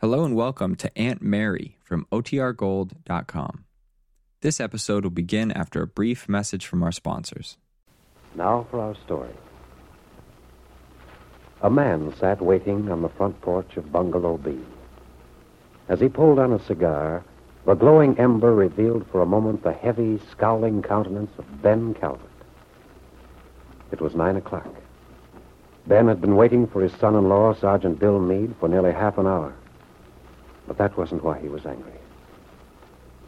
Hello and welcome to Aunt Mary from OTRGold.com. This episode will begin after a brief message from our sponsors. Now for our story. A man sat waiting on the front porch of Bungalow B. As he pulled on a cigar, the glowing ember revealed for a moment the heavy, scowling countenance of Ben Calvert. It was nine o'clock. Ben had been waiting for his son in law, Sergeant Bill Meade, for nearly half an hour. But that wasn't why he was angry.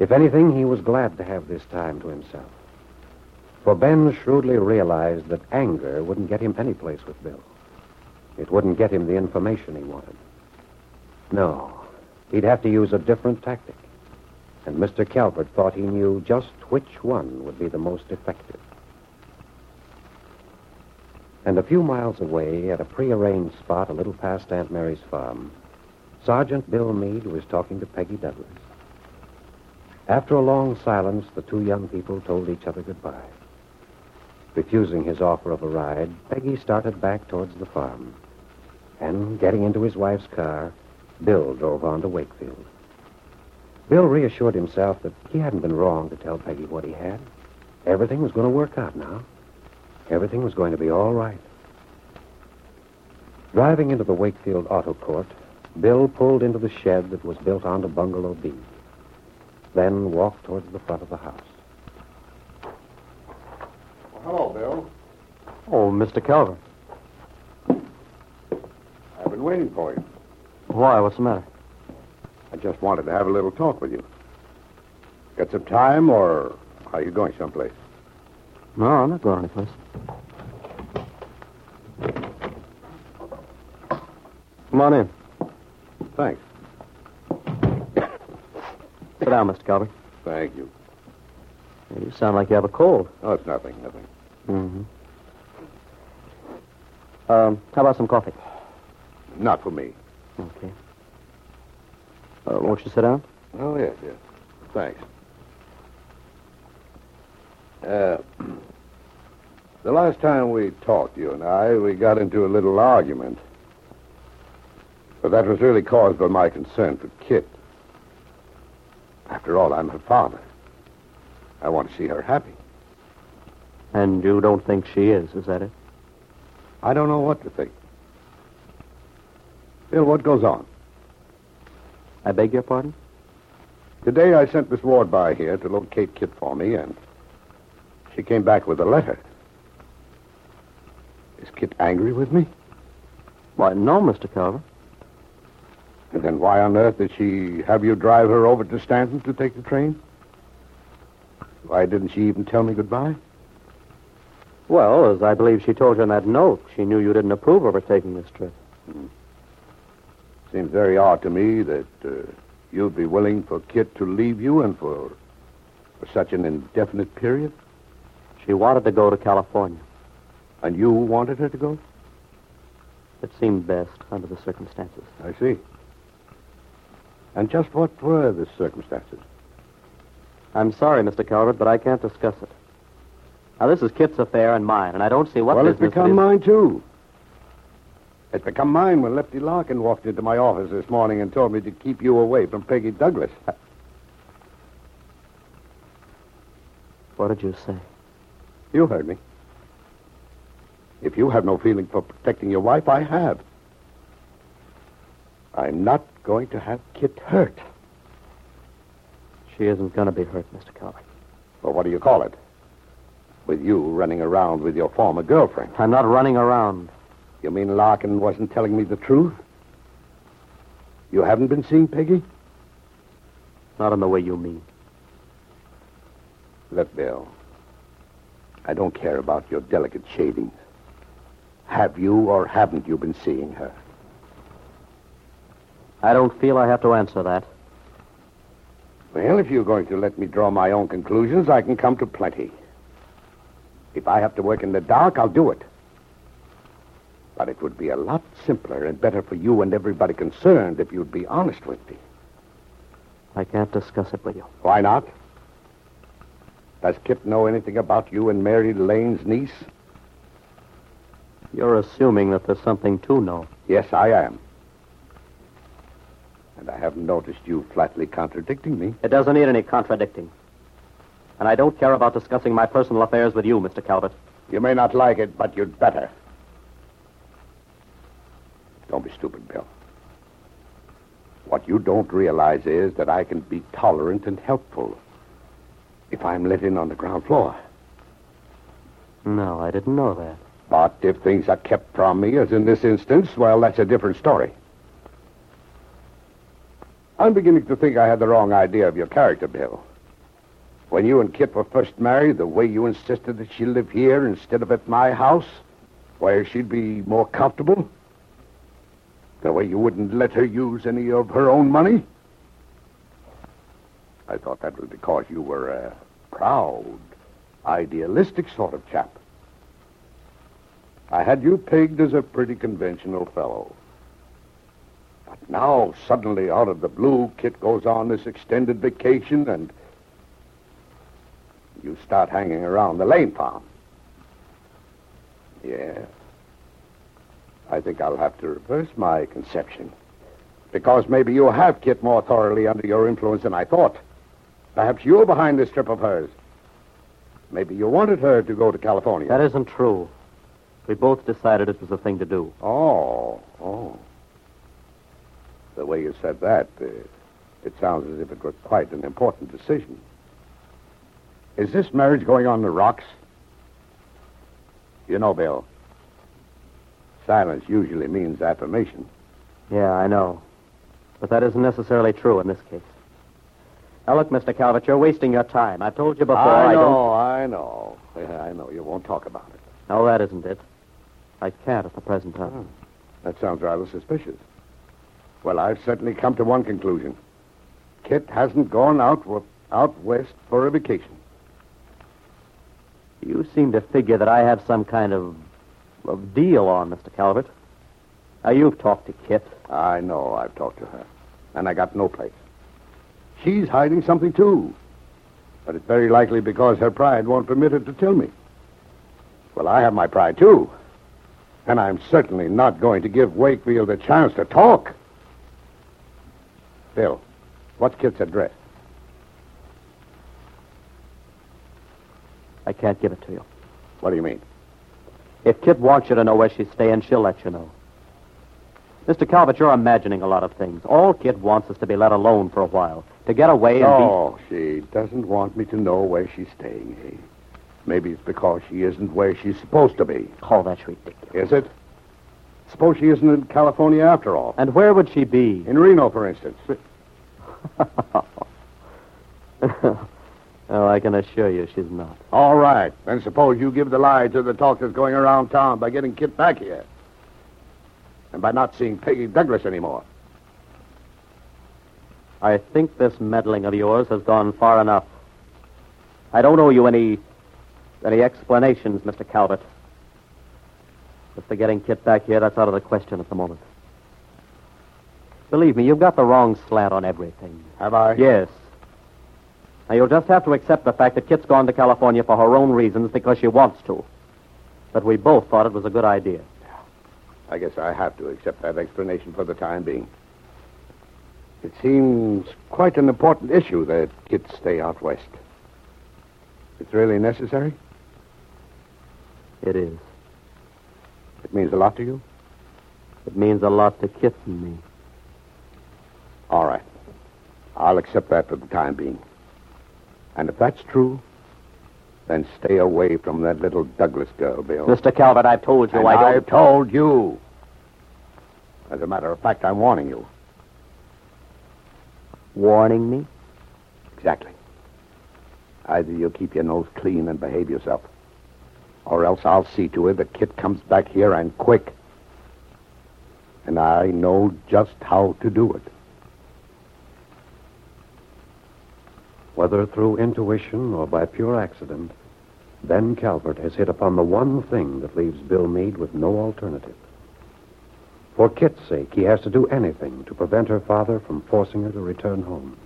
If anything, he was glad to have this time to himself. For Ben shrewdly realized that anger wouldn't get him any place with Bill. It wouldn't get him the information he wanted. No, he'd have to use a different tactic. And Mr. Calvert thought he knew just which one would be the most effective. And a few miles away, at a prearranged spot a little past Aunt Mary's farm, Sergeant Bill Meade was talking to Peggy Douglas. After a long silence, the two young people told each other goodbye. Refusing his offer of a ride, Peggy started back towards the farm. And getting into his wife's car, Bill drove on to Wakefield. Bill reassured himself that he hadn't been wrong to tell Peggy what he had. Everything was going to work out now. Everything was going to be all right. Driving into the Wakefield Auto Court, Bill pulled into the shed that was built onto Bungalow B, then walked towards the front of the house. Well, hello, Bill. Oh, Mr. Calvert. I've been waiting for you. Why? What's the matter? I just wanted to have a little talk with you. Got some time, or are you going someplace? No, I'm not going anyplace. Come on in. Thanks. Sit down, Mr. Calvert. Thank you. You sound like you have a cold. Oh, it's nothing, nothing. Mm-hmm. Um, how about some coffee? Not for me. Okay. Uh, won't you sit down? Oh, yes, yes. Thanks. Uh, the last time we talked, you and I, we got into a little argument. But that was really caused by my concern for Kit. After all, I'm her father. I want to see her happy. And you don't think she is, is that it? I don't know what to think. Bill, what goes on? I beg your pardon? Today I sent Miss Ward by here to locate Kit for me, and she came back with a letter. Is Kit angry with me? Why, no, Mr. Calvert. And then why on earth did she have you drive her over to Stanton to take the train? Why didn't she even tell me goodbye? Well, as I believe she told you in that note, she knew you didn't approve of her taking this trip. Seems very odd to me that uh, you'd be willing for Kit to leave you and for, for such an indefinite period. She wanted to go to California. And you wanted her to go? It seemed best under the circumstances. I see. And just what were the circumstances? I'm sorry, Mr. Calvert, but I can't discuss it. Now, this is Kit's affair and mine, and I don't see what well, it's become it mine, too. It's become mine when Lefty Larkin walked into my office this morning and told me to keep you away from Peggy Douglas. What did you say? You heard me. If you have no feeling for protecting your wife, I have. I'm not going to have Kit hurt. She isn't going to be hurt, Mr. Calvert. Well, what do you call it? With you running around with your former girlfriend. I'm not running around. You mean Larkin wasn't telling me the truth? You haven't been seeing Peggy? Not in the way you mean. Look, Bill. I don't care about your delicate shadings. Have you or haven't you been seeing her? I don't feel I have to answer that. Well, if you're going to let me draw my own conclusions, I can come to plenty. If I have to work in the dark, I'll do it. But it would be a lot simpler and better for you and everybody concerned if you'd be honest with me. I can't discuss it with you. Why not? Does Kit know anything about you and Mary Lane's niece? You're assuming that there's something to know. Yes, I am. And I haven't noticed you flatly contradicting me. It doesn't need any contradicting. And I don't care about discussing my personal affairs with you, Mr. Calvert. You may not like it, but you'd better. Don't be stupid, Bill. What you don't realize is that I can be tolerant and helpful if I'm let in on the ground floor. No, I didn't know that. But if things are kept from me, as in this instance, well, that's a different story. I'm beginning to think I had the wrong idea of your character, Bill. When you and Kit were first married, the way you insisted that she live here instead of at my house, where she'd be more comfortable, the way you wouldn't let her use any of her own money, I thought that was because you were a proud, idealistic sort of chap. I had you pegged as a pretty conventional fellow. Now, suddenly, out of the blue, Kit goes on this extended vacation and you start hanging around the Lane farm. Yeah. I think I'll have to reverse my conception. Because maybe you have Kit more thoroughly under your influence than I thought. Perhaps you're behind this trip of hers. Maybe you wanted her to go to California. That isn't true. We both decided it was the thing to do. Oh, oh. The way you said that, uh, it sounds as if it was quite an important decision. Is this marriage going on the rocks? You know, Bill, silence usually means affirmation. Yeah, I know. But that isn't necessarily true in this case. Now, look, Mr. Calvert, you're wasting your time. I've told you before I I know, I know. Yeah, I know. You won't talk about it. No, that isn't it. I can't at the present time. That sounds rather suspicious. Well, I've certainly come to one conclusion. Kit hasn't gone out out west for a vacation. You seem to figure that I have some kind of, of deal on, Mr. Calvert. Now, you've talked to Kit. I know. I've talked to her, and I got no place. She's hiding something too, but it's very likely because her pride won't permit her to tell me. Well, I have my pride too, and I'm certainly not going to give Wakefield a chance to talk. Bill, what's Kit's address? I can't give it to you. What do you mean? If Kit wants you to know where she's staying, she'll let you know. Mr. Calvert, you're imagining a lot of things. All Kit wants is to be let alone for a while, to get away and No, she doesn't want me to know where she's staying, eh? Maybe it's because she isn't where she's supposed to be. be. Oh, that's ridiculous. Is it? Suppose she isn't in California after all. And where would she be? In Reno, for instance. oh, I can assure you she's not. All right. Then suppose you give the lie to the talk that's going around town by getting Kit back here. And by not seeing Peggy Douglas anymore. I think this meddling of yours has gone far enough. I don't owe you any any explanations, Mr. Calvert. As for getting Kit back here, that's out of the question at the moment. Believe me, you've got the wrong slant on everything. Have I? Yes. Now, you'll just have to accept the fact that Kit's gone to California for her own reasons because she wants to. But we both thought it was a good idea. I guess I have to accept that explanation for the time being. It seems quite an important issue that Kit stay out west. It's really necessary? It is. It means a lot to you? It means a lot to Kit and me. All right. I'll accept that for the time being. And if that's true, then stay away from that little Douglas girl, Bill. Mr. Calvert, I've told you And I don't. I've told you. As a matter of fact, I'm warning you. Warning me? Exactly. Either you keep your nose clean and behave yourself, or else I'll see to it that Kit comes back here and quick. And I know just how to do it. Whether through intuition or by pure accident, Ben Calvert has hit upon the one thing that leaves Bill Meade with no alternative. For Kit's sake, he has to do anything to prevent her father from forcing her to return home.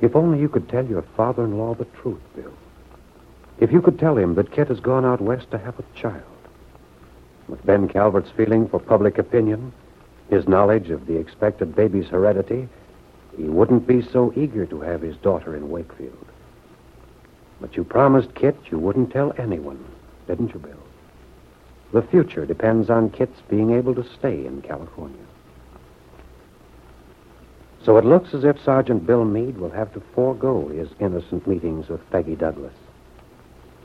If only you could tell your father in law the truth, Bill. If you could tell him that Kit has gone out west to have a child. With Ben Calvert's feeling for public opinion, his knowledge of the expected baby's heredity, he wouldn't be so eager to have his daughter in Wakefield. But you promised Kit you wouldn't tell anyone, didn't you, Bill? The future depends on Kit's being able to stay in California. So it looks as if Sergeant Bill Meade will have to forego his innocent meetings with Peggy Douglas.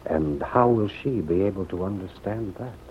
And how will she be able to understand that?